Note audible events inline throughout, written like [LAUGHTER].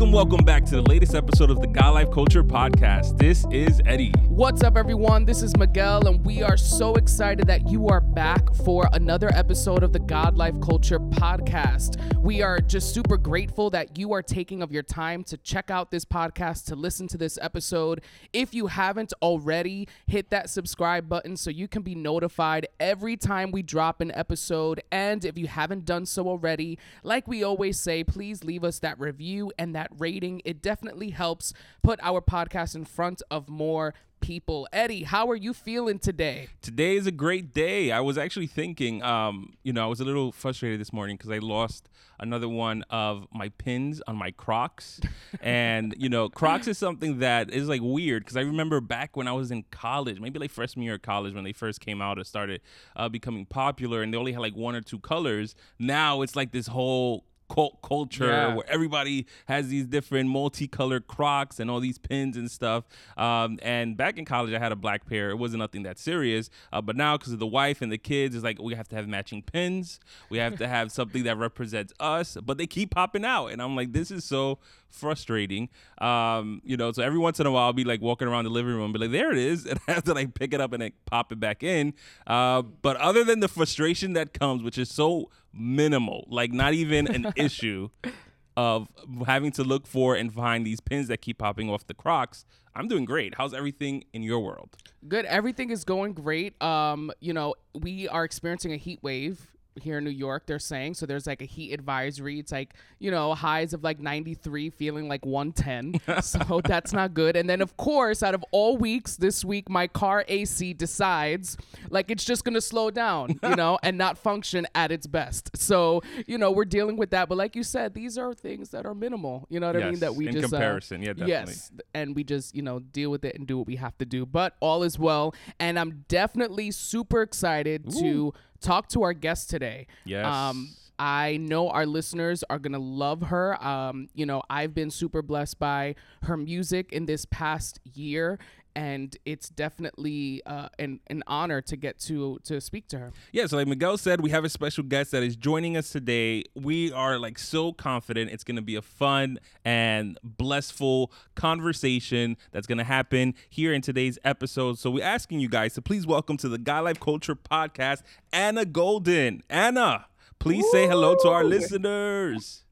Welcome, welcome back to the latest episode of the God Life Culture podcast. This is Eddie. What's up, everyone? This is Miguel, and we are so excited that you are back for another episode of the God Life Culture podcast. We are just super grateful that you are taking of your time to check out this podcast, to listen to this episode. If you haven't already, hit that subscribe button so you can be notified every time we drop an episode. And if you haven't done so already, like we always say, please leave us that review and that rating. It definitely helps put our podcast in front of more people. Eddie, how are you feeling today? Today is a great day. I was actually thinking, um, you know, I was a little frustrated this morning because I lost another one of my pins on my Crocs. [LAUGHS] and, you know, Crocs is something that is like weird because I remember back when I was in college, maybe like freshman year of college when they first came out or started uh, becoming popular and they only had like one or two colors. Now it's like this whole cult culture Yeah. where everybody has these different multicolored Crocs and all these pins and stuff. Um, and back in college, I had a black pair. It wasn't nothing that serious. Uh, but now, because of the wife and the kids, it's like we have to have matching pins. We have to have something that represents us. But they keep popping out, and I'm like, this is so frustrating. Um, you know, so every once in a while, I'll be like walking around the living room, and be like, there it is, [LAUGHS] and I have to like pick it up and like pop it back in. Uh, but other than the frustration that comes, which is so minimal, like not even an [LAUGHS] issue of having to look for and find these pins that keep popping off the Crocs. I'm doing great. How's everything in your world? Good. Everything is going great. Um, you know, we are experiencing a heat wave here in New York, they're saying. So there's like a heat advisory. It's like, you know, highs of like 93, feeling like 110. [LAUGHS] so that's not good. And then, of course, out of all weeks this week, my car AC decides like it's just going to slow down, [LAUGHS] you know, and not function at its best. So, you know, we're dealing with that. But like you said, these are things that are minimal. You know what I mean? That we in just. uh, comparison. Yeah, definitely. Yes, and we just you know deal with it and do what we have to do but all is well and i'm definitely super excited to talk to our guest today Yes. um I know our listeners are going to love her. Um, you know, I've been super blessed by her music in this past year, and it's definitely uh, an, an honor to get to to speak to her. Yeah, so like Miguel said, we have a special guest that is joining us today. We are like so confident it's going to be a fun and blissful conversation that's going to happen here in today's episode. So we're asking you guys to please welcome to the God Life Culture podcast, Anna Golden. Anna, please say hello to our listeners.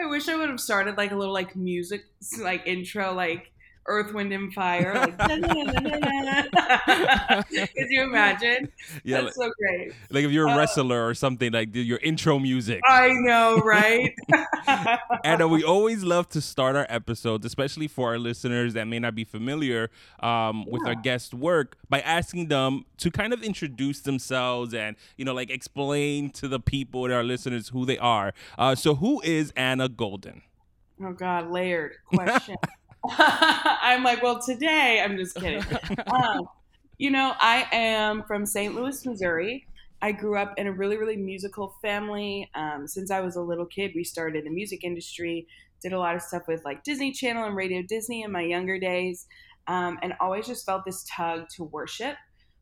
I wish I would have started like a little like music like intro like Earth, Wind and Fire. Like, [LAUGHS] [LAUGHS] Could you imagine? Yeah, like, That's so great. like if you're a Uh, wrestler or something, like your intro music. I know, right? [LAUGHS] and uh, we always love to start our episodes, especially for our listeners that may not be familiar um, with our guest work, by asking them to kind of introduce themselves and you know like explain to the people and our listeners who they are. Uh, so, who is Anna Golden? oh God, layered question. [LAUGHS] I'm like, well, today I'm just kidding. [LAUGHS] Um, you know, I am from St. Louis, Missouri. I grew up in a really, really musical family. Um, since I was a little kid, we started in the music industry, did a lot of stuff with like Disney Channel and Radio Disney in my younger days, um, and always just felt this tug to worship.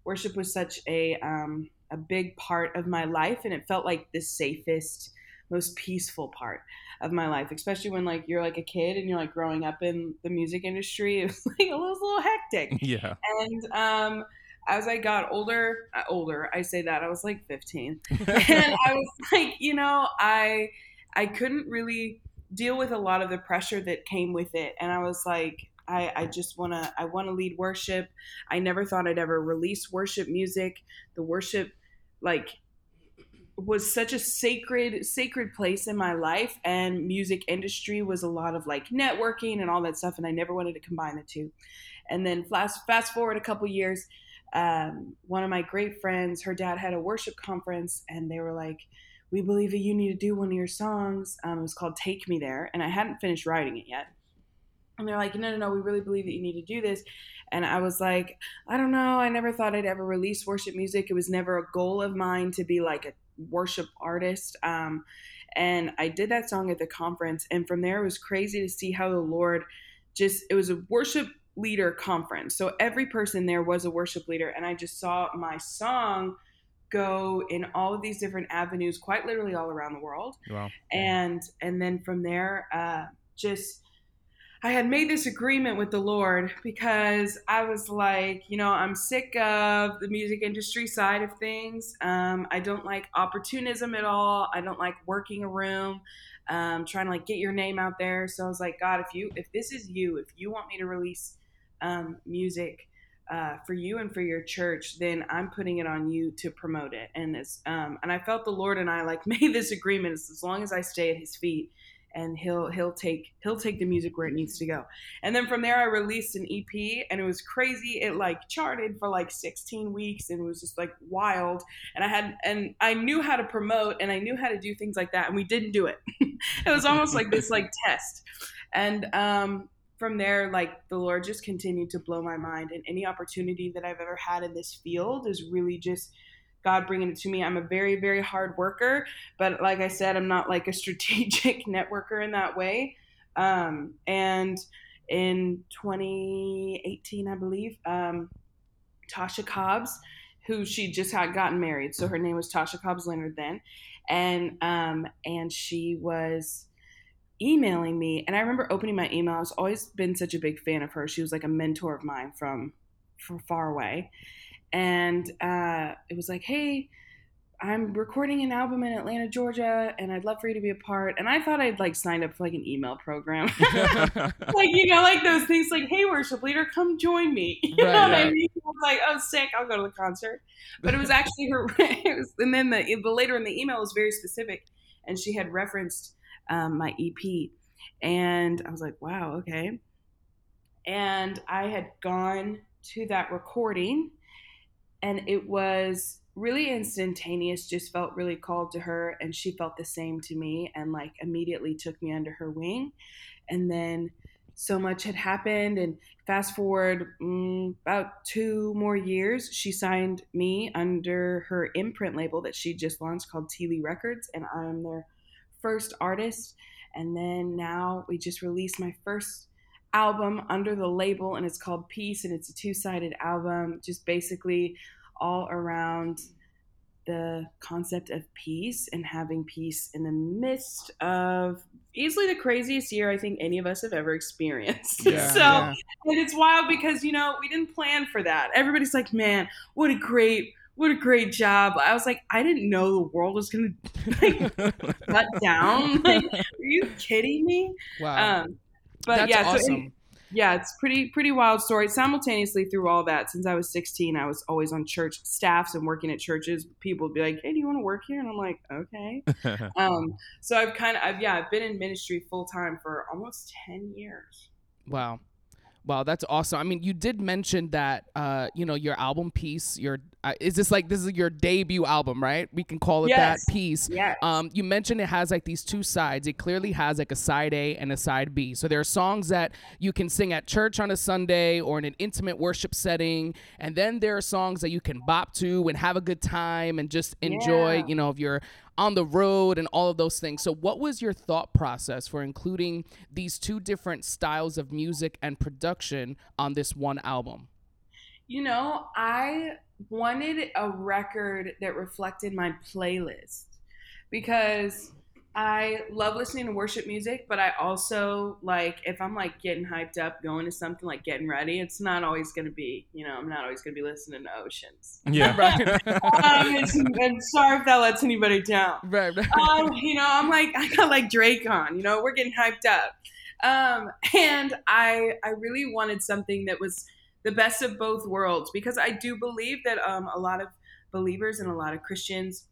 Worship was such a um, a big part of my life, and it felt like the safest, most peaceful part of my life, especially when like you're like a kid and you're like growing up in the music industry. [LAUGHS] It was like a little, a little hectic. [LAUGHS] Yeah, And um, as I got older, uh, older, I say that I was like 15, [LAUGHS] and I was like, you know, I I couldn't really deal with a lot of the pressure that came with it, and I was like. I, I just want to I want to lead worship. I never thought I'd ever release worship music. The worship like was such a sacred sacred place in my life and music industry was a lot of like networking and all that stuff and I never wanted to combine the two. And then fast fast forward a couple years um, one of my great friends, her dad had a worship conference, and they were like, "We believe that you need to do one of your songs." Um, it was called "Take Me There," and I hadn't finished writing it yet. and they're like, no, no, no, we really believe that you need to do this. And I was like, I don't know. I never thought I'd ever release worship music. It was never a goal of mine to be like a worship artist. Um, and I did that song at the conference. And from there, it was crazy to see how the Lord just, it was a worship leader conference. So every person there was a worship leader. And I just saw my song go in all of these different avenues, quite literally all around the world. Wow. And, and then from there, uh, just, I had made this agreement with the Lord because I was like, you know, I'm sick of the music industry side of things. Um, I don't like opportunism at all. I don't like working a room, um, trying to like get your name out there. So I was like, God, if you, if this is you, if you want me to release um, music uh, for you and for your church, then I'm putting it on you to promote it. And it's, um, and I felt the Lord and I like [LAUGHS] made this agreement as long as I stay at His feet and he'll he'll take he'll take the music where it needs to go. And then from there I released an EP and it was crazy. It like charted for like 16 weeks and it was just like wild. And I had and I knew how to promote and I knew how to do things like that and we didn't do it. [LAUGHS] it was almost like this like [LAUGHS] test. And um from there, like the Lord just continued to blow my mind, and any opportunity that I've ever had in this field is really just God bringing it to me. I'm a very, very hard worker, but like I said, I'm not like a strategic [LAUGHS] networker in that way. Um, and in 2018, I believe, um, Tasha Cobbs, who she just had gotten married, so her name was Tasha Cobbs Leonard then, and um, and she was emailing me, and I remember opening my email. I've always been such a big fan of her. She was like a mentor of mine from from far away, and uh, it was like, hey, I'm recording an album in Atlanta, Georgia, and I'd love for you to be a part. And I thought I'd like signed up for like an email program, [LAUGHS] [LAUGHS] like you know, like those things, like, hey, worship leader, come join me. [LAUGHS] You right, know what right. I mean? I was like, oh, sick, I'll go to the concert. But it was actually her. It was, and then the, the later in the email was very specific, and she had referenced um, my EP, and I was like, wow, okay. And I had gone to that recording and it was really instantaneous just felt really called to her and she felt the same to me and like immediately took me under her wing. And then so much had happened and fast forward mm, about two more years she signed me under her imprint label that she just launched called Teely Records and i'm their first artist. And then now we just released my first album under the label and it's called peace and it's a two-sided album just basically all around the concept of peace and having peace in the midst of easily the craziest year I think any of us have ever experienced. Yeah, [LAUGHS] so, yeah. and it's wild because, you know, we didn't plan for that. Everybody's like, man, what a great, what a great job. I was like, I didn't know the world was going [LAUGHS] to like [LAUGHS] shut down. Like, are you kidding me? Wow. Um, but That's yeah, awesome. so yeah, it's pretty pretty wild story. Simultaneously through all that, since I was 16, I was always on church staffs and working at churches. People would be like, "Hey, do you want to work here?" And I'm like, "Okay." [LAUGHS] um, so I've kind of, I've yeah, I've been in ministry full time for almost 10 years. Wow. Wow, that's awesome. I mean, you did mention that, uh, you know, your album peace. Your is this like this is your debut album, right? We can call it yes. that peace. Yeah. Um, you mentioned it has like these two sides. It clearly has like a side A and a side B. So there are songs that you can sing at church on a Sunday or in an intimate worship setting, and then there are songs that you can bop to and have a good time and just enjoy. Yeah. You know, if you're on the road and all of those things. So, what was your thought process for including these two different styles of music and production on this one album? You know, I wanted a record that reflected my playlist because I love listening to worship music, but I also like if I'm like getting hyped up, going to something like getting ready, it's not always going to be, you know, I'm not always going to be listening to Oceans. Yeah, [LAUGHS] right. [LAUGHS] um, and sorry if that lets anybody down. Right, right. Um, you know, I'm like I got like Drake on. You know, we're getting hyped up, um, and I I really wanted something that was the best of both worlds because I do believe that um, a lot of believers and a lot of Christians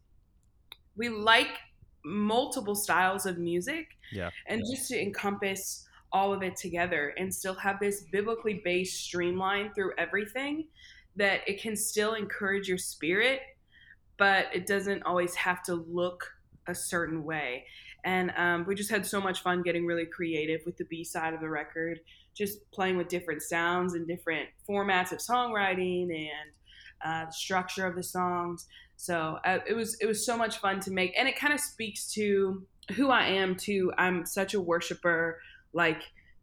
we like multiple styles of music yeah. and just to encompass all of it together and still have this biblically based streamline through everything that it can still encourage your spirit but it doesn't always have to look a certain way and um, we just had so much fun getting really creative with the b side of the record just playing with different sounds and different formats of songwriting and uh, structure of the songs. So uh, it was it was so much fun to make, and it kind of speaks to who I am too. I'm such a worshiper, like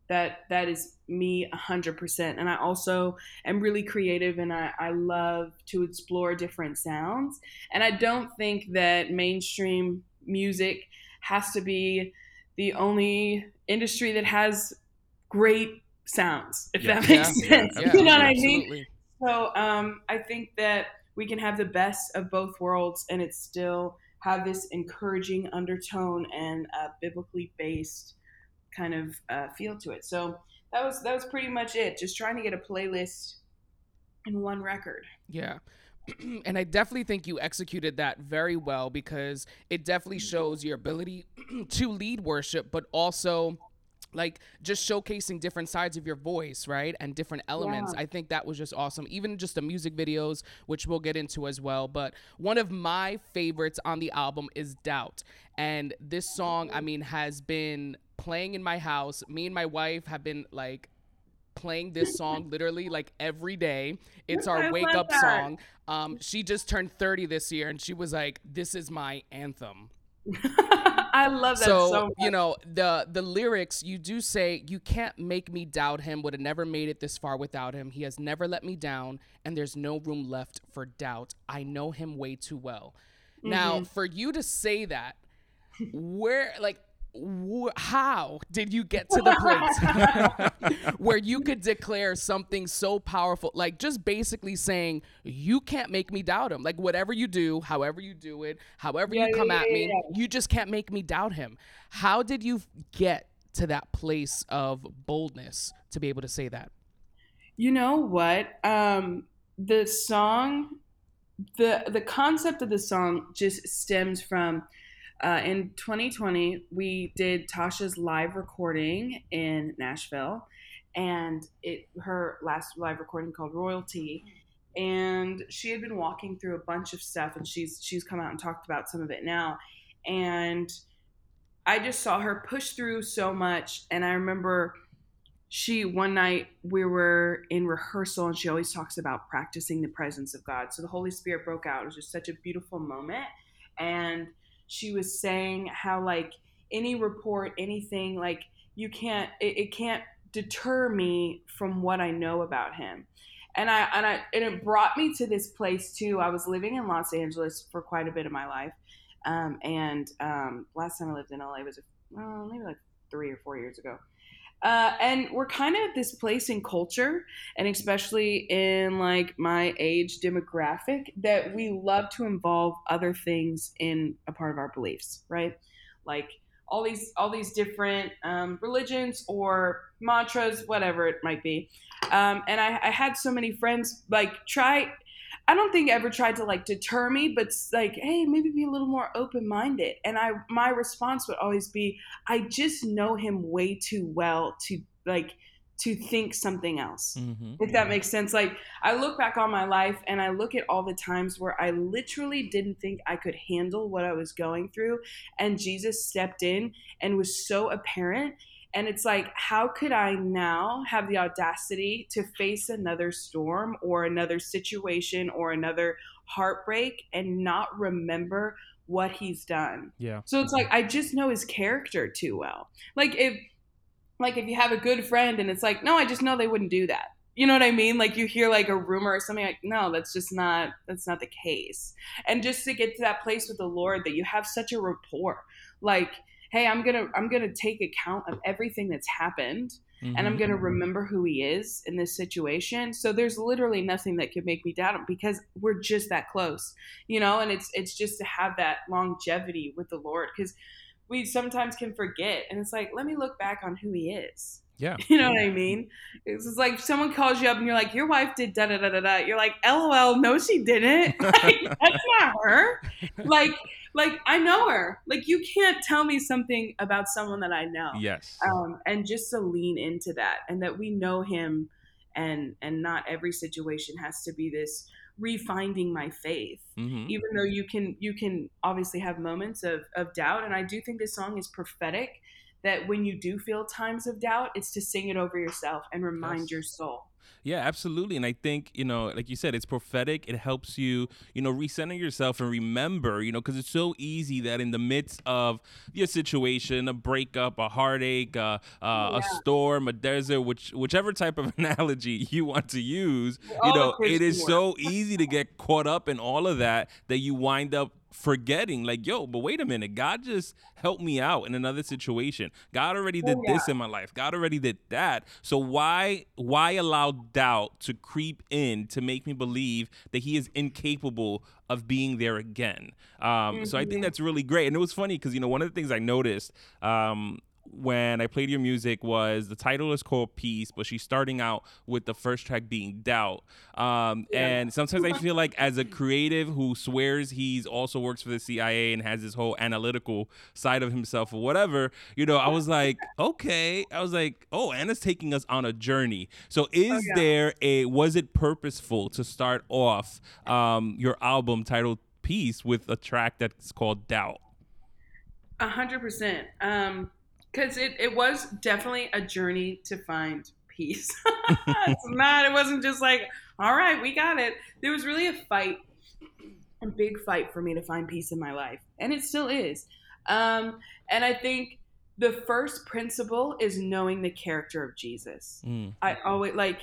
that. That is me a hundred percent. And I also am really creative, and I, I love to explore different sounds. And I don't think that mainstream music has to be the only industry that has great sounds, if Yeah. that makes Yeah. sense. Yeah, [LAUGHS] you know what I mean? So um, I think that we can have the best of both worlds and it still have this encouraging undertone and a biblically based kind of uh, feel to it. So that was that was pretty much it. Just trying to get a playlist in one record. Yeah. [CLEARS THROAT] and I definitely think you executed that very well because it definitely shows your ability [CLEARS THROAT] to lead worship, but also like just showcasing different sides of your voice, right? And different elements. Yeah. I think that was just awesome. Even just the music videos, which we'll get into as well. But one of my favorites on the album is Doubt. And this song, I mm-hmm. mean, has been playing in my house. Me and my wife have been like playing this song literally like every day. It's our love wake up that. song. Um, she just turned 30 this year and she was like, This is my anthem. [LAUGHS] I love that so, so much. you know the the lyrics you do say you can't make me doubt him would have never made it this far without him he has never let me down and there's no room left for doubt i know him way too well now Mm-hmm. for you to say that where like how did you get to the place [LAUGHS] where you could declare something so powerful like just basically saying you can't make me doubt him like whatever you do however you do it however Yeah, you come yeah, at me yeah. you just can't make me doubt him how did you get to that place of boldness to be able to say that You know what? Um, the song, the the concept of the song just stems from. Uh, in 2020, we did Tasha's live recording in Nashville, and it her last live recording called Royalty, and she had been walking through a bunch of stuff, and she's she's come out and talked about some of it now, and I just saw her push through so much, and I remember she one night we were in rehearsal and she always talks about practicing the presence of god. So the holy spirit broke out. It was just such a beautiful moment. And she was saying how like any report anything like you can't it, it can't deter me from what i know about him. And i and i and it brought me to this place too. I was living in los angeles for quite a bit of my life. Um, and um, last time i lived in la was uh, maybe like three or four years ago uh, and we're kind of at this place in culture and especially in like my age demographic that we love to involve other things in a part of our beliefs right? Like all these all these different um, religions or mantras whatever it might be. Um, and I, I had so many friends like try I don't think ever tried to like deter me, but like, hey, maybe be a little more open minded. And I, my response would always be, I just know him way too well to like to think something else. Mm-hmm. If that makes sense. Like I look back on my life and I look at all the times where I literally didn't think I could handle what I was going through and Jesus stepped in and was so apparent and it's like how could I now have the audacity to face another storm or another situation or another heartbreak and not remember what he's done? Yeah. So it's like I just know his character too well. Like if like if you have a good friend and it's like, no, I just know they wouldn't do that. You know what I mean? Like you hear like a rumor or something like, no, that's just not that's not the case. And just to get to that place with the Lord that you have such a rapport. Like, hey, I'm gonna I'm gonna take account of everything that's happened and Mm-hmm. I'm going to remember who he is in this situation. So there's literally nothing that could make me doubt him because we're just that close, you know. And it's it's just to have that longevity with the Lord because we sometimes can forget, and it's like let me look back on who He is. Yeah. [LAUGHS] You know what I mean? It's like someone calls you up and you're like, your wife did da da da da da. You're like, lol, no, she didn't. [LAUGHS] Like, that's not her. Like, like I know her. Like you can't tell me something about someone that I know Yes. um, and just to lean into that and that we know him and and not every situation has to be this refinding my faith mm-hmm. even though you can you can obviously have moments of, of doubt and i do think this song is prophetic that when you do feel times of doubt, it's to sing it over yourself and remind Yes. your soul. Yeah, absolutely. And I think, you know, like you said, it's prophetic. It helps you, you know, recenter yourself and remember, you know, because it's so easy that in the midst of your situation, a breakup, a heartache, uh, uh, a storm, a desert, which whichever type of [LAUGHS] analogy you want to use, you know, it is so easy to get caught up in all of that that you wind up forgetting like yo but wait a minute god just helped me out in another situation. God already did yeah. this in my life. God already did that. So why why allow doubt to creep in to make me believe that he is incapable of being there again? Um so i think Mhm. that's really great. And it was funny because you know one of the things i noticed um when I played your music was the title is called Peace, but she's starting out with the first track being Doubt. Um, Yeah. And sometimes I feel like as a creative who swears he's also works for the CIA and has this whole analytical side of himself or whatever, you know, I was like, okay. I was like, oh, Anna's taking us on a journey. So is Oh, yeah. there a, was it purposeful to start off um, your album titled Peace with a track that's called Doubt? A hundred percent. Um, because it, it was definitely a journey to find peace. [LAUGHS] [LAUGHS] it's not, it wasn't just like, all right, we got it. There was really a fight, a big fight for me to find peace in my life. And it still is. Um, and I think the first principle is knowing the character of Jesus. Mm. I always like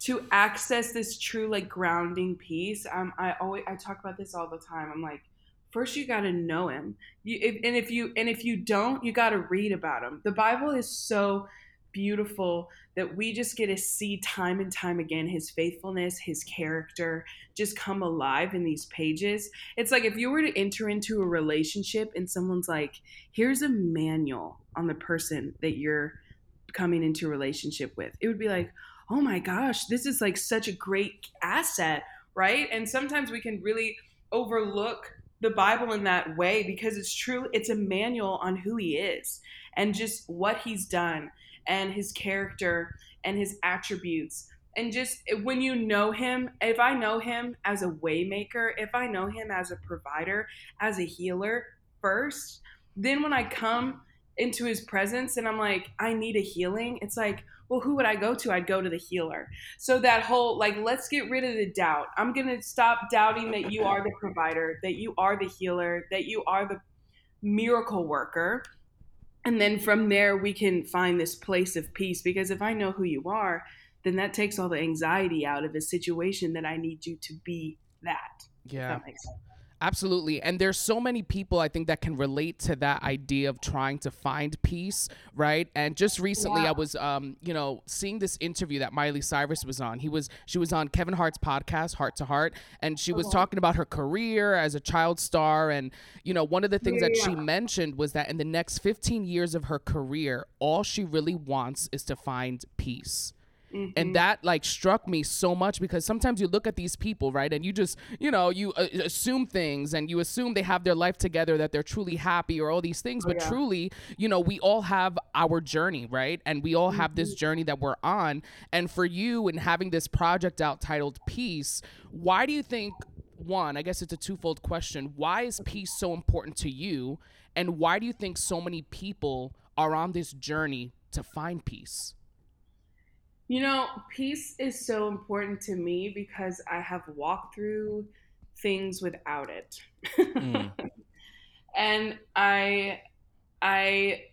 to access this true like grounding peace. Um, I always I talk about this all the time. I'm like, first you got to know him. You if, and if you and if you don't, you got to read about him. The Bible is so beautiful that we just get to see time and time again his faithfulness, his character just come alive in these pages. It's like if you were to enter into a relationship and someone's like, here's a manual on the person that you're coming into a relationship with. It would be like, oh my gosh, this is like such a great asset, right? And sometimes we can really overlook the Bible in that way because it's true, it's a manual on who he is and just what he's done and his character and his attributes. And just when you know him, if I know him as a waymaker, if I know him as a provider, as a healer first, then when I come into his presence and I'm like, I need a healing, it's like, well, who would I go to? I'd go to the healer. So that whole, like, let's get rid of the doubt. I'm going to stop doubting that you are the provider, that you are the healer, that you are the miracle worker. And then from there, we can find this place of peace. Because if I know who you are, then that takes all the anxiety out of a situation that I need you to be that. Yeah. that makes sense. Absolutely. And there's so many people I think that can relate to that idea of trying to find peace, right? And just recently Yeah. I was um, you know, seeing this interview that Miley Cyrus was on. He was she was on Kevin Hart's podcast, Heart to Heart, and she was Uh-huh. talking about her career as a child star and you know, one of the things that she mentioned was that in the next 15 years of her career, all she really wants is to find peace Mhm. and that like struck me so much because sometimes you look at these people right and you just you know you uh, assume things and you assume they have their life together that they're truly happy or all these things. But yeah. truly you know we all have our journey right and we all have this journey that we're on. And for you and having this project out titled peace why do you think one i guess it's a twofold question why is peace so important to you? And why do you think so many people are on this journey to find peace You know, peace is so important to me because I have walked through things without it. Mm. [LAUGHS] and I I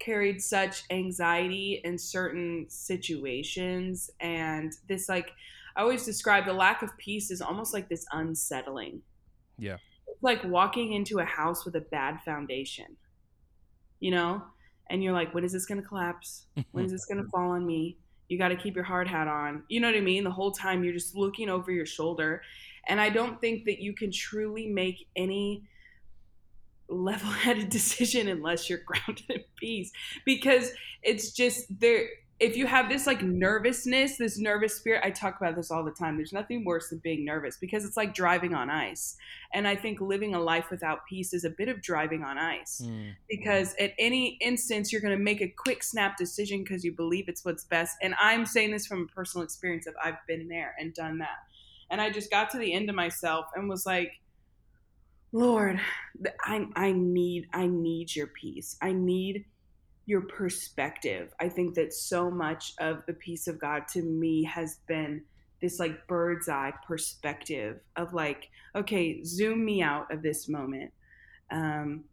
carried such anxiety in certain situations and this like I always describe the lack of peace is almost like this unsettling. Yeah. It's like walking into a house with a bad foundation. You know? And you're like, when is this gonna collapse? When is this gonna [LAUGHS] fall on me? You got to keep your hard hat on. You know what I mean? The whole time you're just looking over your shoulder. And I don't think that you can truly make any level headed [LAUGHS] decision unless you're grounded in peace because it's just there. If you have this like nervousness, this nervous spirit, I talk about this all the time. There's nothing worse than being nervous because it's like driving on ice. And I think living a life without peace is a bit of driving on ice Mm. because at any instance you're going to make a quick snap decision because you believe it's what's best and i'm saying this from a personal experience of i've been there and done that and i just got to the end of myself and was like lord i, I need i need your peace i need your perspective. I think that so much of the peace of God to me has been this like bird's eye perspective of like, okay, zoom me out of this moment. Um,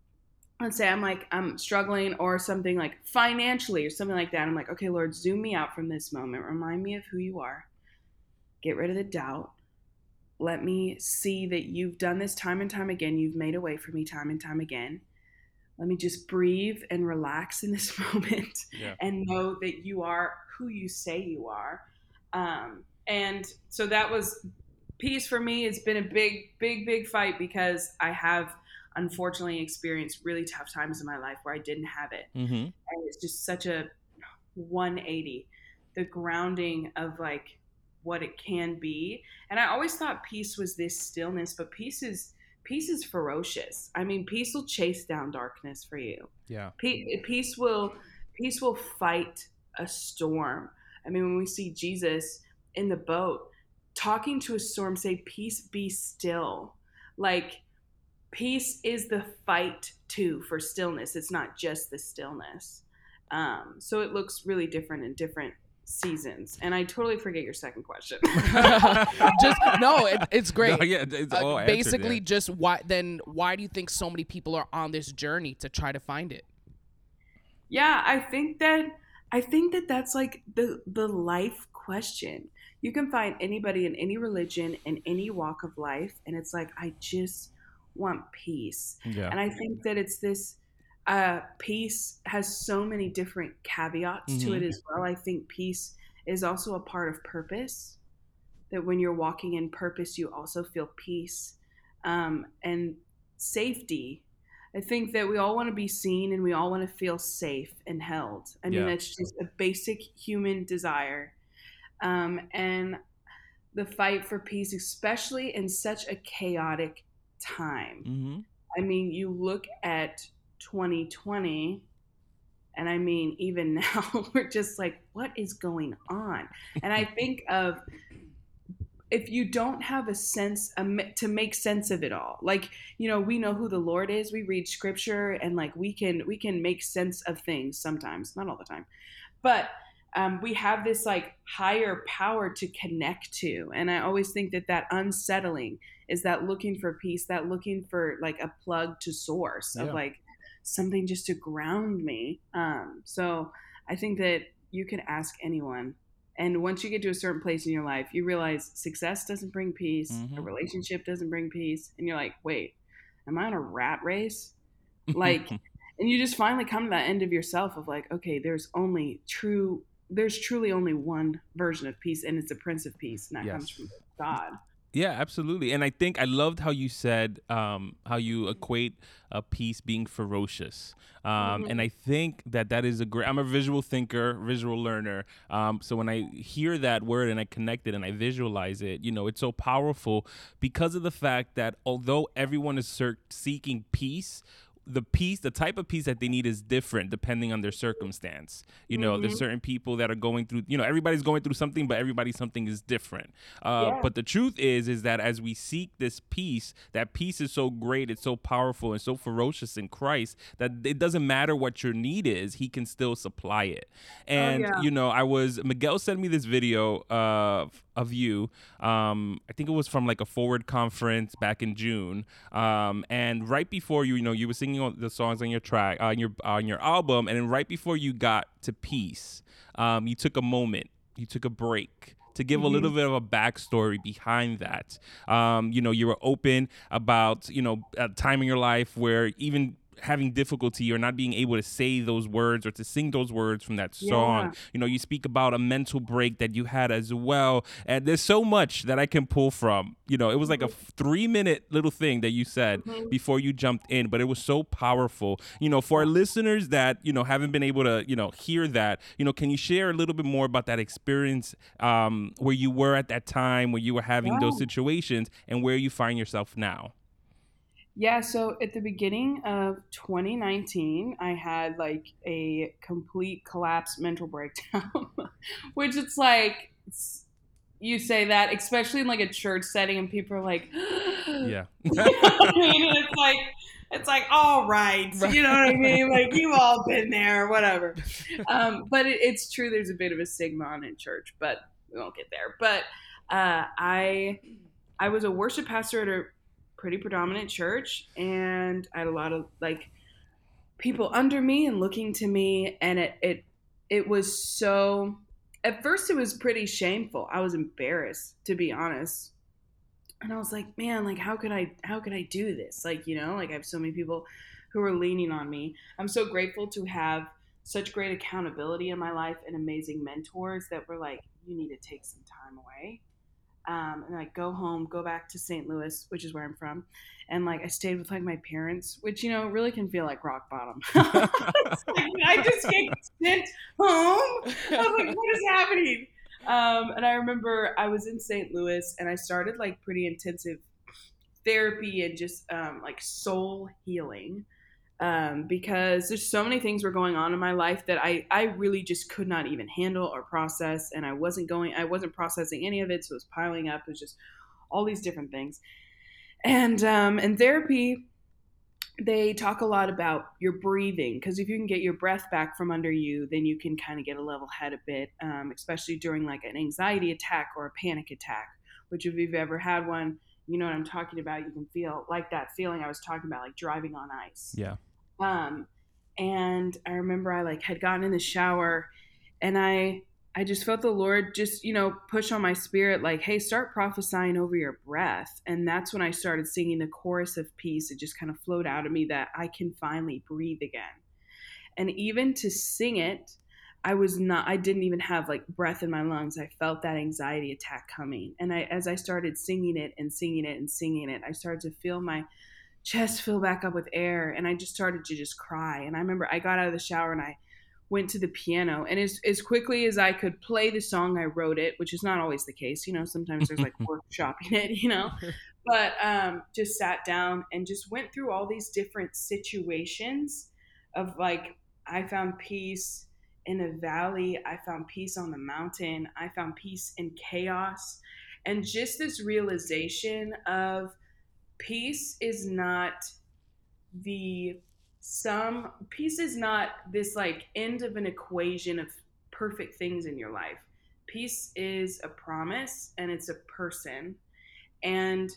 let's say I'm like I'm struggling or something like financially or something like that. I'm like, okay, Lord, zoom me out from this moment. Remind me of who you are. Get rid of the doubt. Let me see that you've done this time and time again. You've made a way for me time and time again. Let me just breathe and relax in this [LAUGHS] moment Yeah. and know that you are who you say you are. Um, and so that was peace for me. It's been a big, big, big fight because I have unfortunately experienced really tough times in my life where I didn't have it. Mm-hmm. And it's just such a 180, the grounding of like what it can be. And I always thought peace was this stillness, but peace is peace is ferocious. I mean, peace will chase down darkness for you. Yeah. Pe- Peace will peace will fight a storm. I mean, when we see Jesus in the boat talking to a storm, say, "Peace, be still." Like peace is the fight too for stillness. It's not just the stillness. Um, so it looks really different in different seasons. And I totally forget your second question. [LAUGHS] just no, it, it's [LAUGHS] great. No, yeah, it's Uh, all answered, basically, yeah. just why then why do you think so many people are on this journey to try to find it? Yeah, I think that I think that that's like the the life question. You can find anybody in any religion in any walk of life and it's like I just want peace. Yeah. And I think that it's this uh peace has so many different caveats to it Mhm. as well. I think peace is also a part of purpose. That when you're walking in purpose, you also feel peace um, and safety. I think that we all want to be seen and we all want to feel safe and held. I mean, Yeah. that's just a basic human desire. Um, and the fight for peace, especially in such a chaotic time. Mm-hmm. I mean, you look at 2020, and I mean, even [LAUGHS] now, we're just like, what is going on? And I think [LAUGHS] of if you don't have a sense to make sense of it all like you know we know who the lord is we read scripture and like we can we can make sense of things sometimes not all the time but um, we have this like higher power to connect to and i always think that that unsettling is that looking for peace that looking for like a plug to source of like something just to ground me um, so i think that you can ask anyone and once you get to a certain place in your life you realize success doesn't bring peace a Mhm. relationship doesn't bring peace and you're like wait am i on a rat race [LAUGHS] like and you just finally come to that end of yourself of like okay there's only true there's truly only one version of peace and it's the prince of peace and that Yes. comes from god Yeah, absolutely. And I think I loved how you said um, how you equate a peace being ferocious. Um, Mhm. And I think that that is a great. I'm a visual thinker, visual learner. Um, so when I hear that word and I connect it and I visualize it, you know, it's so powerful because of the fact that although everyone is seeking peace. The peace, the type of peace that they need is different depending on their circumstance. You know, there's Mhm. certain people that are going through, you know, everybody's going through something, but everybody something is different. Uh, Yeah. But the truth is, is that as we seek this peace, that peace is so great, it's so powerful, and so ferocious in Christ that it doesn't matter what your need is, He can still supply it. And yeah. you know, I was Miguel sent me this video of of you. Um, I think it was from like a forward conference back in June. Um, and right before you, you know, you were singing all the songs on your track on your on your album, and then right before you got to peace, um, you took a moment, you took a break to give a Mhm. little bit of a backstory behind that. Um, you know, you were open about, you know, a time in your life where even having difficulty or not being able to say those words or to sing those words from that song. Yeah. You know, you speak about a mental break that you had as well. And there's so much that I can pull from. You know, it was like a three minute little thing that you said Mhm. before you jumped in, but it was so powerful. You know, for our listeners that, you know, haven't been able to, you know, hear that, you know, can you share a little bit more about that experience um, where you were at that time, where you were having those situations and where you find yourself now? Yeah, so at the beginning of 2019, I had like a complete collapse mental breakdown, [LAUGHS] which it's like it's, you say that, especially in like a church setting, and people are like, [GASPS] Yeah. [LAUGHS] I mean, it's like it's like all right, right, you know what I mean? [LAUGHS] Like you've all been there, whatever. Um, but it, it's true. There's a bit of a stigma on in church, but we won't get there. But uh, I I was a worship pastor at a pretty predominant church, and I had a lot of like people under me and looking to me, and it it it was so. At first, it was pretty shameful. I was embarrassed, to be honest and I was like, man, like how could I how could I do this? Like, you know, like I have so many people who are leaning on me. I'm so grateful to have such great accountability in my life and amazing mentors that were like, you need to take some time away. Um, and like go home, go back to St. Louis, which is where I'm from, and like I stayed with like my parents, which you know really can feel like rock bottom. [LAUGHS] I just get sent home. I was like, what is happening? Um, and I remember I was in St. Louis and I started like pretty intensive therapy and just um, like soul healing um, because there's so many things were going on in my life that I, I really just could not even handle or process. And I wasn't going, I wasn't processing any of it. So it was piling up. It was just all these different things. And um, in therapy, they talk a lot about your breathing because if you can get your breath back from under you, then you can kind of get a level head a bit, um, especially during like an anxiety attack or a panic attack. Which, if you've ever had one, you know what I'm talking about. You can feel like that feeling I was talking about, like driving on ice. Yeah. Um, and I remember I like had gotten in the shower, and I I just felt the Lord just, you know, push on my spirit, like, hey, start prophesying over your breath. And that's when I started singing the chorus of peace. It just kind of flowed out of me that I can finally breathe again. And even to sing it, I was not, I didn't even have like breath in my lungs. I felt that anxiety attack coming. And I, as I started singing it and singing it and singing it, I started to feel my chest fill back up with air. And I just started to just cry. And I remember I got out of the shower and I, went to the piano and as, as quickly as i could play the song i wrote it which is not always the case you know sometimes there's like [LAUGHS] workshopping it you know but um, just sat down and just went through all these different situations of like i found peace in a valley i found peace on the mountain i found peace in chaos and just this realization of peace is not the sum peace is not this like end of an equation of perfect things in your life. Peace is a promise and it's a person and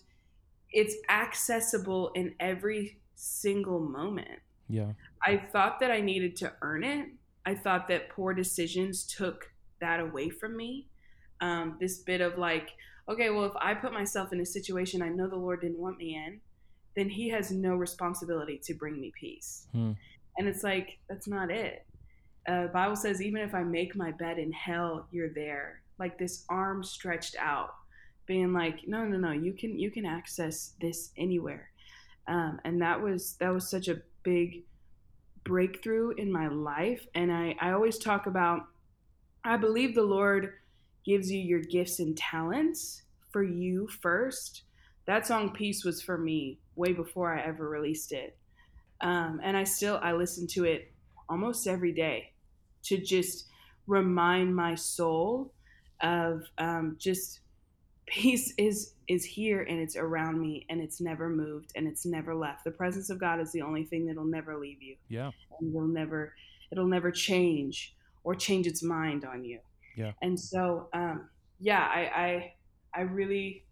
it's accessible in every single moment. Yeah. I thought that I needed to earn it. I thought that poor decisions took that away from me. Um, this bit of like, okay, well, if I put myself in a situation I know the Lord didn't want me in, then he has no responsibility to bring me peace. Hmm. And it's like, that's not it. Uh, Bible says, even if I make my bed in hell, you're there. Like this arm stretched out, being like, no, no, no, you can you can access this anywhere. Um, and that was that was such a big breakthrough in my life. And I, I always talk about I believe the Lord gives you your gifts and talents for you first. That song Peace was for me way before I ever released it. Um, and I still I listen to it almost every day to just remind my soul of um, just peace is is here and it's around me and it's never moved and it's never left. The presence of God is the only thing that'll never leave you. Yeah. And will never it'll never change or change its mind on you. Yeah. And so um, yeah, I I I really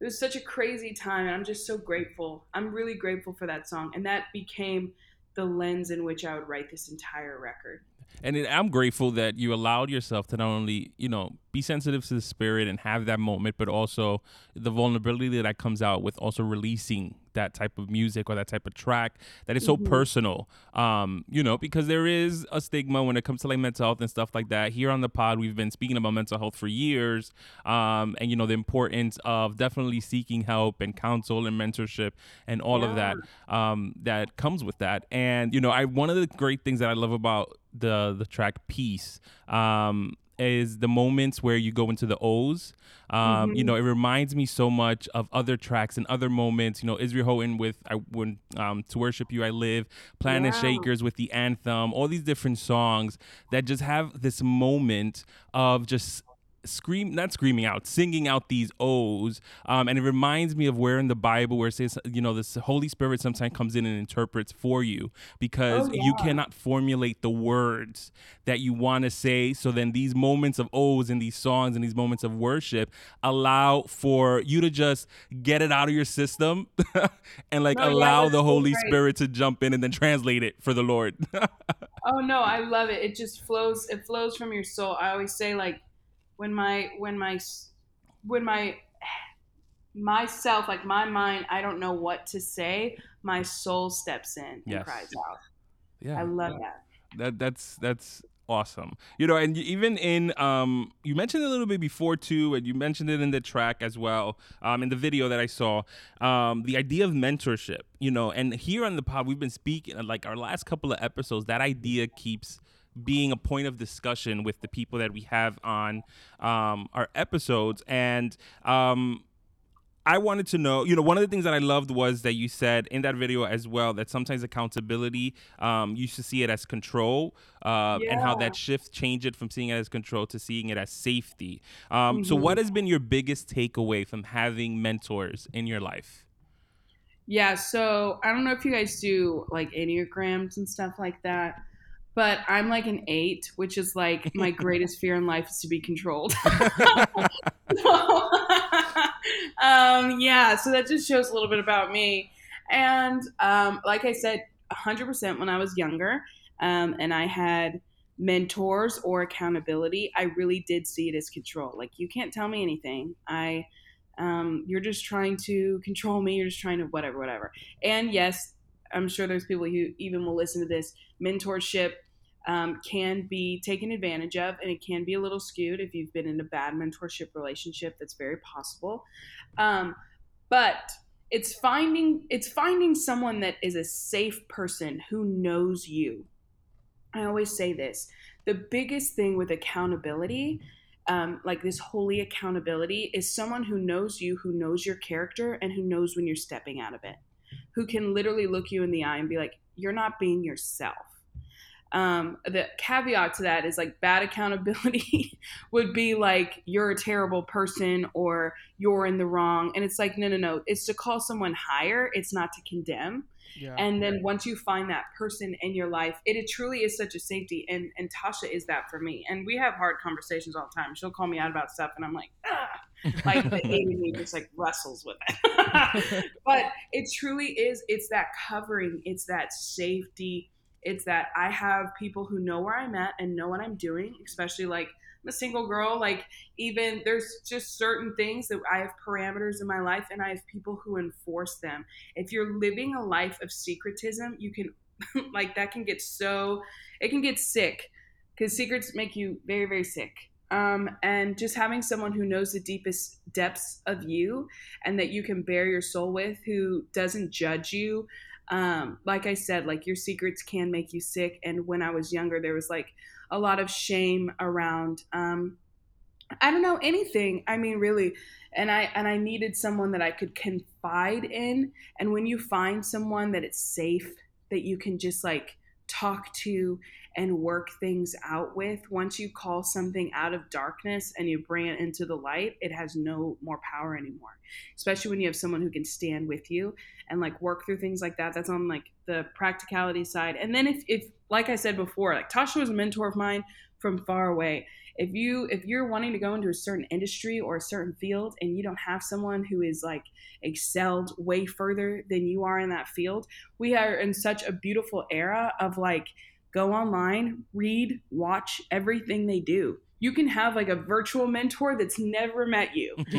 it was such a crazy time and i'm just so grateful i'm really grateful for that song and that became the lens in which i would write this entire record and I'm grateful that you allowed yourself to not only, you know, be sensitive to the spirit and have that moment, but also the vulnerability that comes out with also releasing that type of music or that type of track that is so mm-hmm. personal. Um, you know, because there is a stigma when it comes to like mental health and stuff like that. Here on the pod, we've been speaking about mental health for years, um, and you know the importance of definitely seeking help and counsel and mentorship and all yeah. of that um, that comes with that. And you know, I one of the great things that I love about the the track Peace um, is the moments where you go into the O's. Um, mm-hmm. You know, it reminds me so much of other tracks and other moments. You know, Israel Houghton with "I when um, to worship you I live," Planet yeah. Shakers with the anthem, all these different songs that just have this moment of just scream not screaming out singing out these o's um, and it reminds me of where in the bible where it says you know the holy spirit sometimes comes in and interprets for you because Oh, yeah. you cannot formulate the words that you want to say so then these moments of o's and these songs and these moments of worship allow for you to just get it out of your system [LAUGHS] and like No, allow that's the holy great. spirit to jump in and then translate it for the lord [LAUGHS] Oh no, I love it. It just flows. It flows from your soul. I always say like when my when my when my myself like my mind I don't know what to say. My soul steps in and Yes. cries out. yeah I love that. that that's that's awesome you know and even in um you mentioned it a little bit before too and you mentioned it in the track as well um in the video that i saw um the idea of mentorship you know and here on the pod we've been speaking like our last couple of episodes that idea keeps being a point of discussion with the people that we have on um our episodes and um I wanted to know, you know, one of the things that I loved was that you said in that video as well that sometimes accountability, um, you should see it as control, uh, and how that shift changed it from seeing it as control to seeing it as safety. Um, So, what has been your biggest takeaway from having mentors in your life? Yeah, so I don't know if you guys do like enneagrams and stuff like that, but I'm like an eight, which is like my [LAUGHS] greatest fear in life is to be controlled. [LAUGHS] [LAUGHS] um, yeah, so that just shows a little bit about me. And um, like I said, 100% when I was younger, um, and I had mentors or accountability, I really did see it as control. Like, you can't tell me anything. I, um, you're just trying to control me. You're just trying to whatever, whatever. And yes, I'm sure there's people who even will listen to this. Mentorship um, can be taken advantage of, and it can be a little skewed if you've been in a bad mentorship relationship. That's very possible. Um, but it's finding it's finding someone that is a safe person who knows you. I always say this: the biggest thing with accountability. Um, like this holy accountability is someone who knows you, who knows your character, and who knows when you're stepping out of it, who can literally look you in the eye and be like, "You're not being yourself." um, the caveat to that is like bad accountability [LAUGHS] would be like you're a terrible person or you're in the wrong and it's like no no no. It's to call someone higher. It's not to condemn. Yeah. and then once you find that person in your life it, it truly is such a safety and and tasha is that for me. And we have hard conversations all the time. She'll call me out about stuff and i'm like ah [LAUGHS] like the [LAUGHS] eight just like wrestles with it. [LAUGHS] But it truly is it's that covering it's that safety it's that i have people who know where i'm at and know what i'm doing especially like i'm a single girl like even there's just certain things that i have parameters in my life and i have people who enforce them. If you're living a life of secretism you can like that can get so it can get sick because secrets make you very very sick um, and just having someone who knows the deepest depths of you and that you can bear your soul with who doesn't judge you. Um, like i said like your secrets can make you sick. And when i was younger there was like a lot of shame around um, i don't know anything. I mean really. And i and i needed someone that i could confide in. And when you find someone that it's safe that you can just like talk to and work things out with once you call something out of darkness and you bring it into the light it has no more power anymore especially when you have someone who can stand with you and like work through things like that. That's on like the practicality side. And then if, if like i said before like tasha was a mentor of mine from far away. If you if you're wanting to go into a certain industry or a certain field and you don't have someone who is like excelled way further than you are in that field we are in such a beautiful era of like go online read watch everything they do. You can have like a virtual mentor that's never met you. [LAUGHS] [LAUGHS]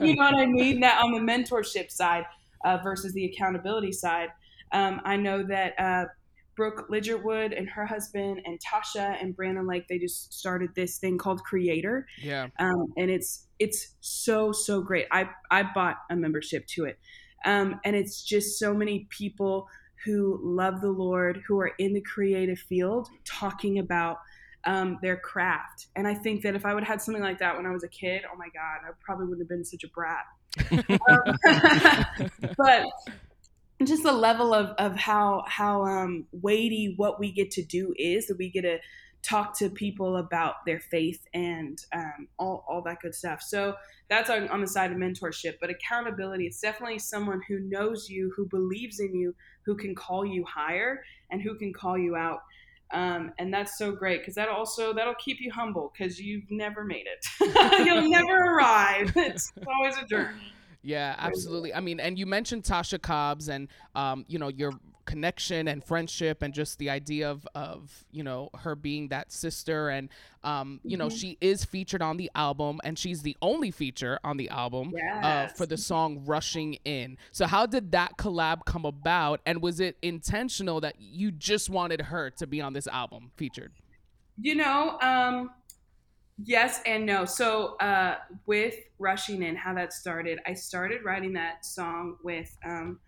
You know what i mean? That on the mentorship side uh, versus the accountability side. Um, i know that uh, Brooke Ligertwood and her husband and Tasha and Brandon Lake they just started this thing called Creator. Yeah. um, and it's it's so so great. I I bought a membership to it, um, and it's just so many people who love the Lord who are in the creative field talking about um, their craft. And I think that if I would have had something like that when I was a kid, oh my God, I probably wouldn't have been such a brat. [LAUGHS] Um, [LAUGHS] but just the level of, of how how um, weighty what we get to do is that we get to talk to people about their faith and um, all, all that good stuff. So that's on, on the side of mentorship. But accountability, it's definitely someone who knows you, who believes in you, who can call you higher and who can call you out. Um, and that's so great because that also that'll keep you humble because you've never made it. [LAUGHS] You'll never arrive. It's always a journey. Yeah, absolutely. I mean, and you mentioned Tasha Cobbs and um, you know, your connection and friendship and just the idea of of, you know, her being that sister and um, you know, Mhm. she is featured on the album and she's the only feature on the album uh, for the song Rushing In. So how did that collab come about and was it intentional that you just wanted her to be on this album featured? You know, um, yes and no. So uh, with Rushing In, how that started, I started writing that song with um,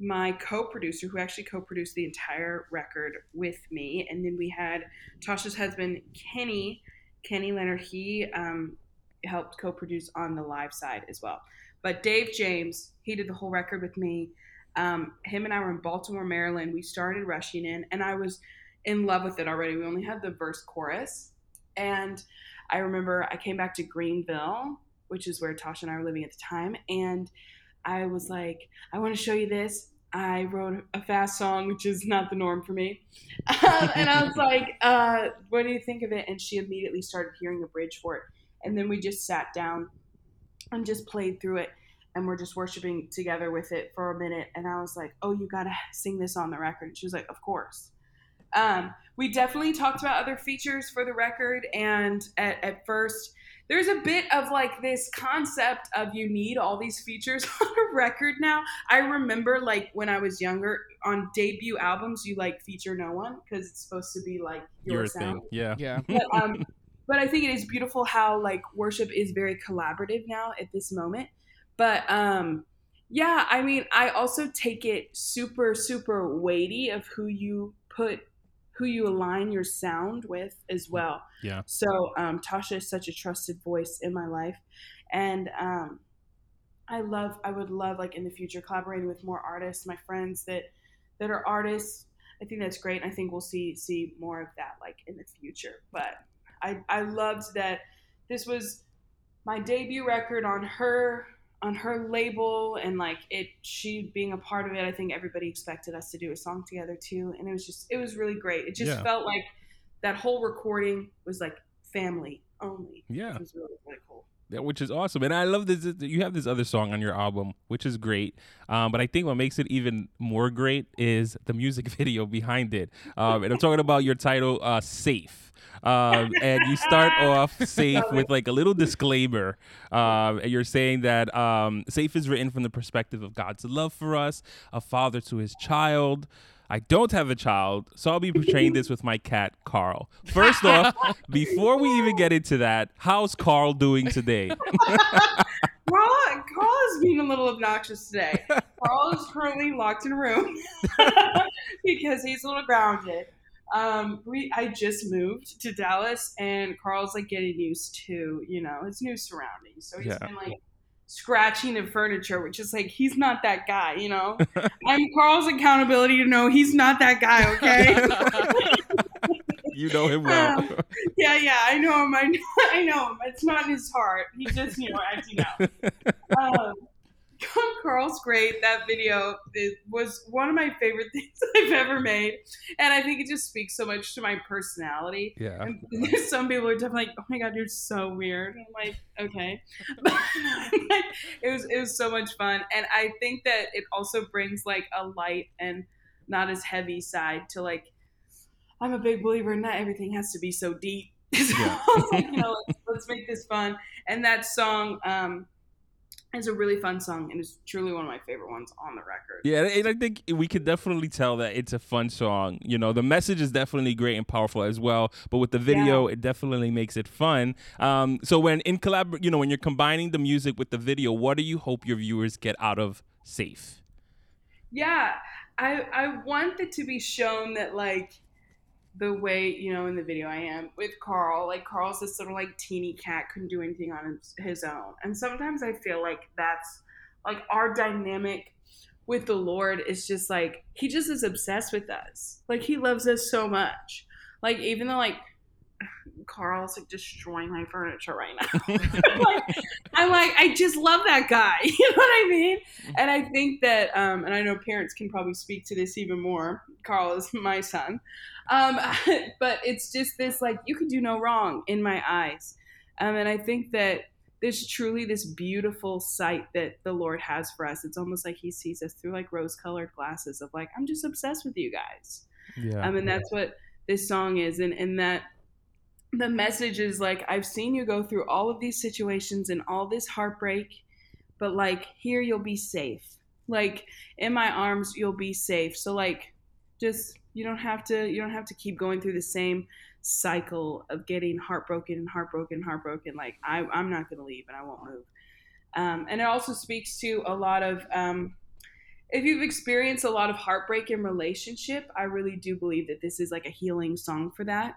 my co-producer, who actually co-produced the entire record with me, and then we had Tasha's husband, Kenny, Kenny Leonard. He um, helped co-produce on the live side as well. But Dave James, he did the whole record with me. Um, him and I were in Baltimore, Maryland. We started Rushing In, and I was in love with it already. We only had the verse chorus. And I remember I came back to Greenville, which is where Tasha and I were living at the time. And I was like, I want to show you this. I wrote a fast song, which is not the norm for me. and I was like, [LAUGHS] uh, what do you think of it? And she immediately started hearing a bridge for it. And then we just sat down and just played through it. And we're just worshiping together with it for a minute. And I was like, oh, you got to sing this on the record. And she was like, of course. Um, we definitely talked about other features for the record, and at, at first, there's a bit of like this concept of you need all these features [LAUGHS] on a record now. I remember like when I was younger, on debut albums, you like feature no one because it's supposed to be like your, Your sound. thing. Yeah. Yeah. But, um, but I think it is beautiful how like worship is very collaborative now at this moment. But um, yeah, I mean, I also take it super, super weighty of who you put, who you align your sound with as well. Yeah. So um, Tasha is such a trusted voice in my life, and um, I love. I would love like in the future collaborating with more artists, my friends that that are artists. I think that's great. and I think we'll see see more of that like in the future. But I I loved that this was my debut record on her on her label and like it she being a part of it i think everybody expected us to do a song together too and it was just it was really great it just Yeah. felt like that whole recording was like family only Yeah. it was really really cool which is awesome. And I love this. You have this other song on your album, which is great. Um, but I think what makes it even more great is the music [LAUGHS] video behind it. Um, and I'm talking about your title, uh, Safe. Um, and you start [LAUGHS] off safe with like a little disclaimer. Um, and you're saying that um, safe is written from the perspective of God's love for us, a father to his child. I don't have a child, so I'll be portraying this with my cat, Carl. First off, [LAUGHS] before we even get into that, how's Carl doing today? [LAUGHS] Carl, Carl is being a little obnoxious today. Carl is currently locked in a room [LAUGHS] because he's a little grounded. Um, we I just moved to Dallas, and Carl's like getting used to you know his new surroundings. So he's Yeah. been like scratching the furniture, which is like he's not that guy. You know, [LAUGHS] I'm Carl's accountability to know he's not that guy. Okay. [LAUGHS] you know him well. Um, yeah, yeah, I know him. I know, [LAUGHS] I know him. It's not in his heart. He just, you know, acting out. Um, Carl's great. That video it was one of my favorite [LAUGHS] things I've ever made, and I think it just speaks so much to my personality. yeah. And some people are definitely like, "Oh my god, you're so weird." I'm like, okay, [LAUGHS] it was it was so much fun, and I think that it also brings like a light and not as heavy side to like. I'm a big believer. in Not everything has to be so deep. [LAUGHS] So, Yeah. you know, let's, let's make this fun. And that song um, is a really fun song, and it's truly one of my favorite ones on the record. Yeah, and I think we could definitely tell that it's a fun song. You know, the message is definitely great and powerful as well. But with the video, it definitely makes it fun. Um, so when in collab, you know, when you're combining the music with the video, what do you hope your viewers get out of Safe? Yeah, I I want it to be shown that like the way you know in the video I am with Carl. Like Carl's this little like teeny cat, couldn't do anything on his, his own, and sometimes I feel like that's like our dynamic with the Lord is just like he just is obsessed with us. Like he loves us so much. Like even though like Carl's like destroying my furniture right now. I'm, [LAUGHS] [LAUGHS] like, I'm like, I just love that guy. [LAUGHS] You know what I mean? And I think that, um, and I know parents can probably speak to this even more. Carl is my son. Um, but it's just this like, you can do no wrong in my eyes. Um, and I think that there's truly this beautiful sight that the Lord has for us. It's almost like He sees us through like rose colored glasses of like, I'm just obsessed with you guys. Yeah. Um, and that's what this song is. And, and that the message is like, I've seen you go through all of these situations and all this heartbreak, but like, here you'll be safe. Like, in my arms, you'll be safe. So, like, just, you don't have to, you don't have to keep going through the same cycle of getting heartbroken and heartbroken heartbroken. Like I, I'm not going to leave and I won't move. Um, and it also speaks to a lot of um, if you've experienced a lot of heartbreak in relationship, I really do believe that this is like a healing song for that.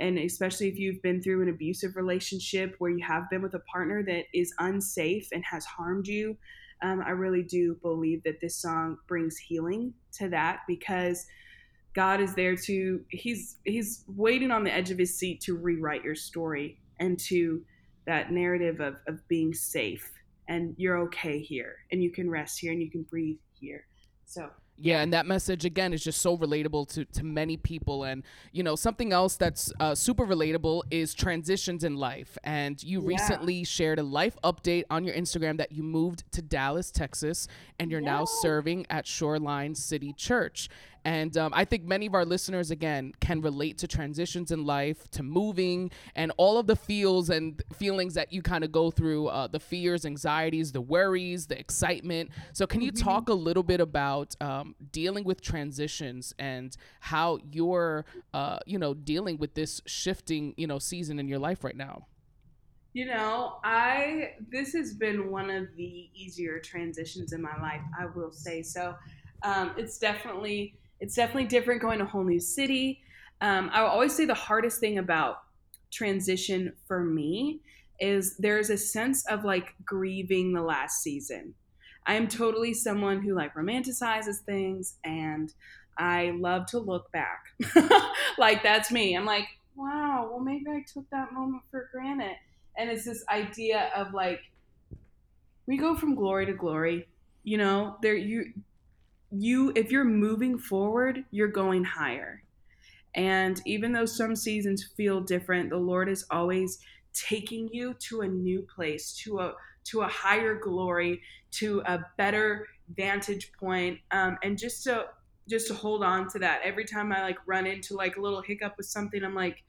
And especially if you've been through an abusive relationship where you have been with a partner that is unsafe and has harmed you, um, I really do believe that this song brings healing to that because God is there to he's he's waiting on the edge of his seat to rewrite your story and to that narrative of, of being safe and you're okay here and you can rest here and you can breathe here. So yeah, and that message again is just so relatable to to many people. And you know, something else that's uh, super relatable is transitions in life. And you yeah. recently shared a life update on your Instagram that you moved to Dallas, Texas, and you're yeah. now serving at Shoreline City Church. And um, I think many of our listeners, again, can relate to transitions in life, to moving, and all of the feels and feelings that you kind of go through uh, the fears, anxieties, the worries, the excitement. So, can you mm-hmm. talk a little bit about um, dealing with transitions and how you're, uh, you know, dealing with this shifting, you know, season in your life right now? You know, I this has been one of the easier transitions in my life. I will say so. Um, it's definitely it's definitely different going to a whole new city. Um, I will always say the hardest thing about transition for me is there's a sense of like grieving the last season. I am totally someone who like romanticizes things and I love to look back. [LAUGHS] like that's me. I'm like, wow, well maybe I took that moment for granted. And it's this idea of like we go from glory to glory. You know, there you you if you're moving forward, you're going higher. And even though some seasons feel different, the Lord is always taking you to a new place, to a to a higher glory, to a better vantage point, um, and just to just to hold on to that. Every time I like run into like a little hiccup with something, I'm like,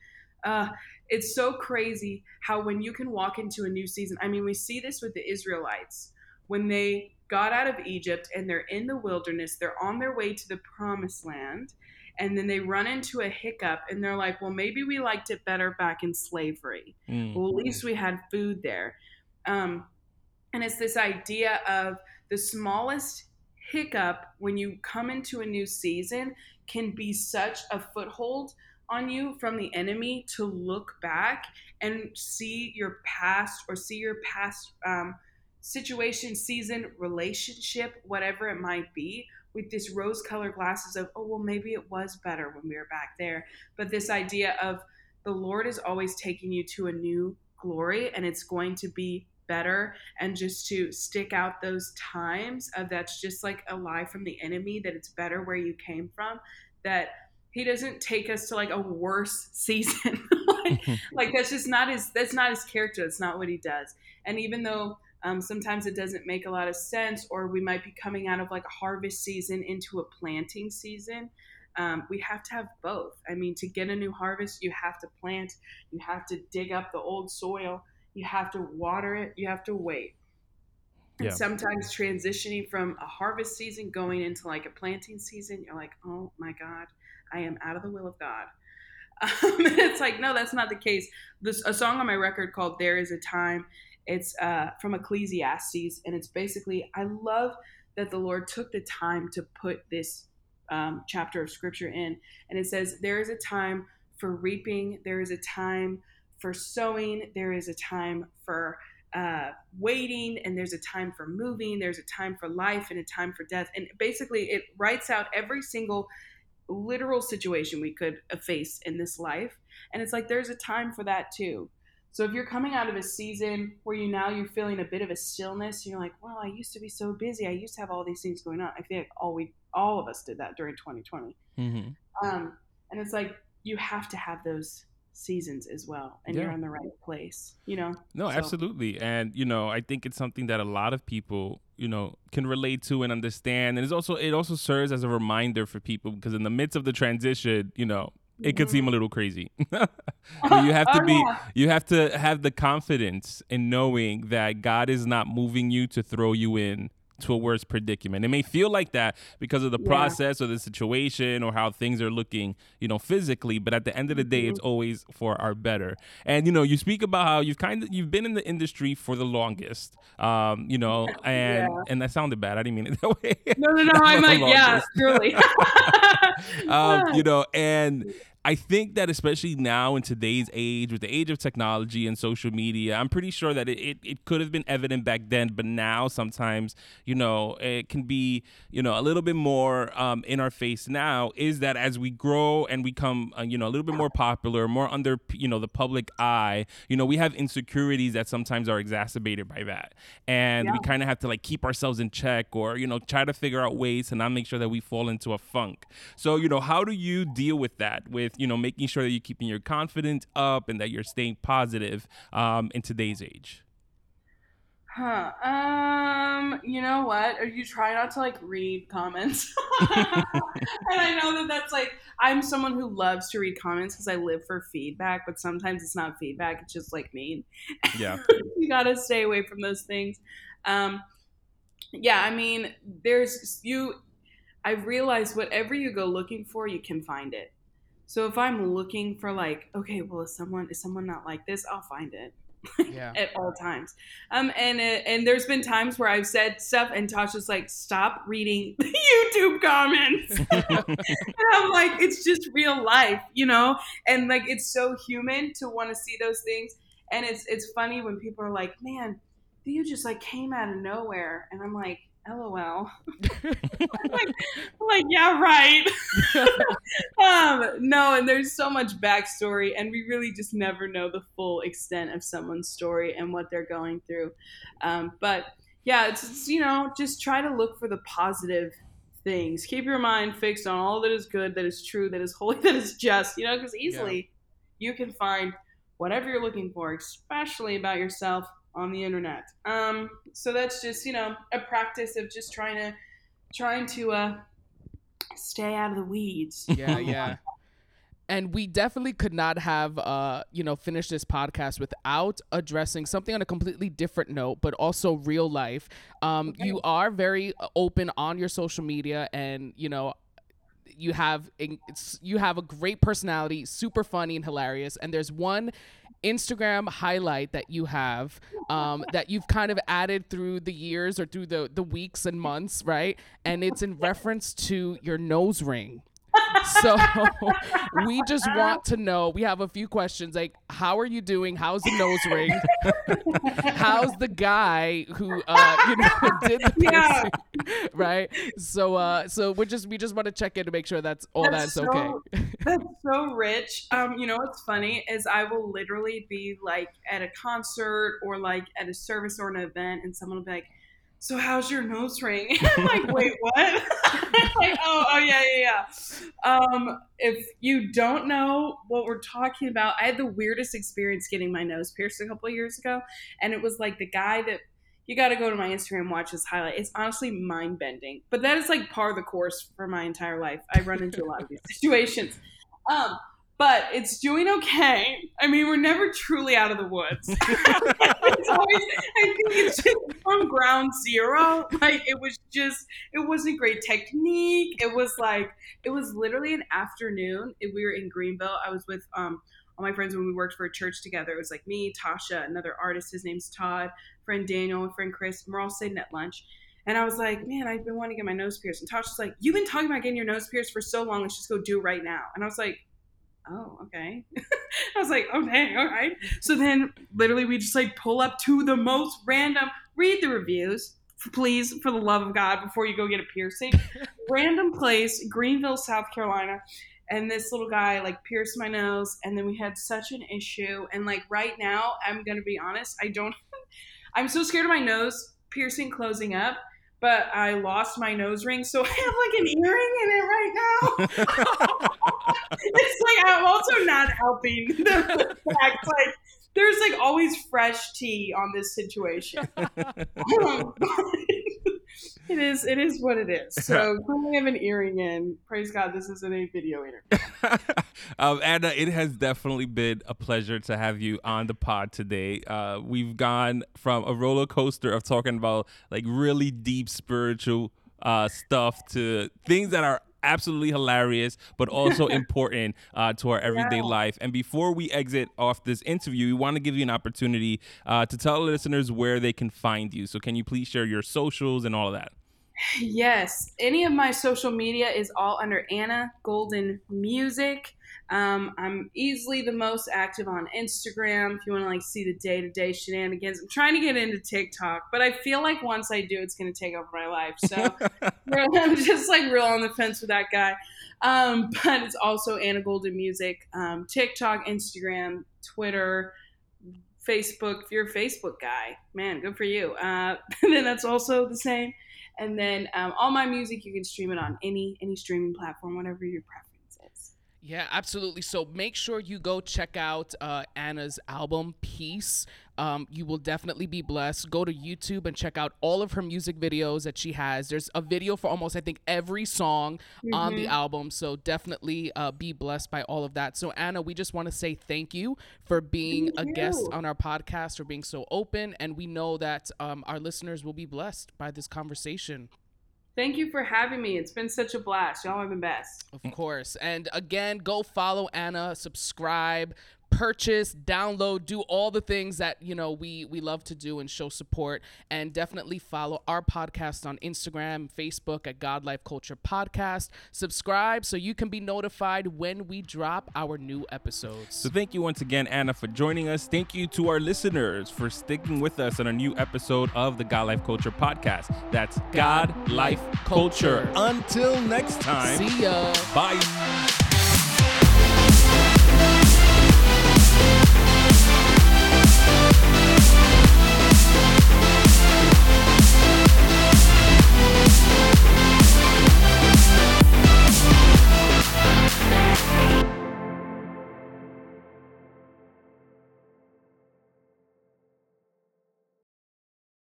uh, it's so crazy how when you can walk into a new season. I mean, we see this with the Israelites when they got out of Egypt and they're in the wilderness. They're on their way to the promised land. And then they run into a hiccup and they're like, well, maybe we liked it better back in slavery. Mm. Well, at least we had food there. Um, and it's this idea of the smallest hiccup when you come into a new season can be such a foothold on you from the enemy to look back and see your past or see your past um, situation, season, relationship, whatever it might be, with this rose colored glasses of, oh, well, maybe it was better when we were back there. But this idea of the Lord is always taking you to a new glory and it's going to be better. And just to stick out those times of that's just like a lie from the enemy that it's better where you came from, that he doesn't take us to like a worse [LAUGHS] season [LAUGHS] like, [LAUGHS] like, that's just not his that's not his character that's not what he does and even though um, sometimes it doesn't make a lot of sense, or we might be coming out of like a harvest season into a planting season. Um, we have to have both. I mean, to get a new harvest, you have to plant, you have to dig up the old soil, you have to water it, you have to wait. And yeah. sometimes transitioning from a harvest season going into like a planting season, you're like, oh my God, I am out of the will of God. [LAUGHS] Um, it's like, no, that's not the case. This a song on my record called "There Is a Time." It's uh, from Ecclesiastes, and it's basically I love that the Lord took the time to put this um, chapter of scripture in, and it says there is a time for reaping, there is a time for sowing, there is a time for uh, waiting, and there's a time for moving, there's a time for life and a time for death, and basically it writes out every single literal situation we could face in this life. And it's like there's a time for that too. So if you're coming out of a season where you now you're feeling a bit of a stillness, you're like, well, I used to be so busy. I used to have all these things going on. I feel like all we all of us did that during 2020. Mm-hmm. Um, and it's like you have to have those seasons as well and yeah. you're in the right place you know no so. absolutely and you know i think it's something that a lot of people you know can relate to and understand and it's also it also serves as a reminder for people because in the midst of the transition you know it could seem a mm-hmm. little crazy. [LAUGHS] but you have [LAUGHS] to oh, be yeah. you have to have the confidence in knowing that God is not moving you to throw you in to a worse predicament. It may feel like that because of the yeah. process or the situation or how things are looking, you know, physically, but at the end of the day, mm-hmm. it's always for our better. And you know, you speak about how you've kind of you've been in the industry for the longest, um, you know, [LAUGHS] and yeah. and that sounded bad. I didn't mean it that way. No, no, no. I'm like, yeah, truly. [LAUGHS] um, you know, and I think that especially now in today's age, with the age of technology and social media, I'm pretty sure that it, it, it, could have been evident back then, but now sometimes, you know, it can be, you know, a little bit more um, in our face now is that as we grow and become, uh, you know, a little bit more popular, more under, you know, the public eye, you know, we have insecurities that sometimes are exacerbated by that. And yeah. we kind of have to like keep ourselves in check or, you know, try to figure out ways to not make sure that we fall into a funk. So, you know, how do you deal with that? With you know making sure that you're keeping your confidence up and that you're staying positive um, in today's age? Huh. Um, you know what? Or you try not to like read comments. [LAUGHS] and I know that that's like I'm someone who loves to read comments because I live for feedback, but sometimes it's not feedback, it's just like mean. Yeah. [LAUGHS] you gotta stay away from those things. Um yeah, I mean, there's you I've realized whatever you go looking for, you can find it. So if I'm looking for like, okay, well, is someone is someone not like this? I'll find it. [LAUGHS] yeah. at all times. Um, and and there's been times where I've said stuff, and Tasha's like, "Stop reading [LAUGHS] the YouTube comments." [LAUGHS] and I'm like, it's just real life, you know. And like, it's so human to want to see those things. And it's it's funny when people are like, "Man, you just like came out of nowhere," and I'm like, LOL. [LAUGHS] like, like, yeah, right. [LAUGHS] um, no, and there's so much backstory, and we really just never know the full extent of someone's story and what they're going through. Um, but yeah, it's, it's, you know, just try to look for the positive things. Keep your mind fixed on all that is good, that is true, that is holy, [LAUGHS] that is just, you know, because easily yeah. you can find whatever you're looking for, especially about yourself on the internet. Um, so that's just you know a practice of just trying to trying to uh, stay out of the weeds. [LAUGHS] Yeah, yeah. and we definitely could not have uh, you know finished this podcast without addressing something on a completely different note but also real life um, okay. you are very open on your social media and you know you have you have a great personality super funny and hilarious and there's one Instagram highlight that you have um, that you've kind of added through the years or through the, the weeks and months, right? And it's in reference to your nose ring so [LAUGHS] [LAUGHS] we just want to know. We have a few questions like, how are you doing? How's the nose ring? [LAUGHS] How's the guy who uh, you know did the yeah. right? So uh, so we just we just want to check in to make sure that's all that's, that's so, okay. that's so rich. Um, you know what's funny is I will literally be like at a concert or like at a service or an event, and someone will be like so how's your nose ring? [LAUGHS] I'm like, wait, what? [LAUGHS] like, oh, oh yeah, yeah, yeah. Um, if you don't know what we're talking about, I had the weirdest experience getting my nose pierced a couple of years ago, and it was like the guy that you got to go to my Instagram watch his highlight. It's honestly mind bending, but that is like par the course for my entire life. I run into a lot of these [LAUGHS] situations. Um, but it's doing okay. I mean, we're never truly out of the woods. [LAUGHS] it's always, I think it's just from ground zero. Like it was just, it wasn't great technique. It was like, it was literally an afternoon. We were in Greenville. I was with um, all my friends when we worked for a church together. It was like me, Tasha, another artist. His name's Todd, friend Daniel, friend Chris. And we're all sitting at lunch. And I was like, man, I've been wanting to get my nose pierced. And Tasha's like, you've been talking about getting your nose pierced for so long. Let's just go do it right now. And I was like, oh, okay. [LAUGHS] I was like, oh, okay, all right. So then literally we just like pull up to the most random, read the reviews. please, for the love of God, before you go get a piercing. [LAUGHS] Random place, Greenville, South Carolina. And this little guy like pierced my nose, and then we had such an issue. And like right now, I'm gonna be honest, I don't. [LAUGHS] I'm so scared of my nose piercing closing up but I lost my nose ring, so [LAUGHS] I have like an earring in it right now. [LAUGHS] it's like I'm also not helping [LAUGHS] the fact like there's like always fresh tea on this situation. It is it is what it is. So [LAUGHS] I have an earring in. Praise God, this isn't a video interview. [LAUGHS] um, Anna, it has definitely been a pleasure to have you on the pod today. Uh, we've gone from a roller coaster of talking about like really deep spiritual uh, stuff to things that are absolutely hilarious, but also [LAUGHS] important uh, to our everyday yeah. life. And before we exit off this interview, we want to give you an opportunity uh, to tell listeners where they can find you. So, can you please share your socials and all of that? Yes, any of my social media is all under Anna Golden Music. Um, I'm easily the most active on Instagram. If you want to like see the day to day shenanigans, I'm trying to get into TikTok, but I feel like once I do, it's going to take over my life. So [LAUGHS] I'm just like real on the fence with that guy. Um, [LAUGHS] but it's also Anna Golden Music, um, TikTok, Instagram, Twitter. Facebook, if you're a Facebook guy, man, good for you. Uh, [LAUGHS] and then that's also the same. And then um, all my music, you can stream it on any any streaming platform, whatever your preference. Is. Yeah, absolutely. So make sure you go check out uh, Anna's album, Peace. Um, you will definitely be blessed. Go to YouTube and check out all of her music videos that she has. There's a video for almost, I think, every song mm-hmm. on the mm-hmm. album. So definitely uh, be blessed by all of that. So, Anna, we just want to say thank you for being a guest on our podcast, for being so open. And we know that um, our listeners will be blessed by this conversation. Thank you for having me. It's been such a blast. Y'all are the best. Of course. And again, go follow Anna, subscribe, purchase, download, do all the things that you know we we love to do and show support. And definitely follow our podcast on Instagram, Facebook at God Life Culture Podcast. Subscribe so you can be notified when we drop our new episodes. So thank you once again, Anna, for joining us. Thank you to our listeners for sticking with us on a new episode of the God Life Culture Podcast. That's God, God Life Culture. Culture. Until next time. See ya. Bye.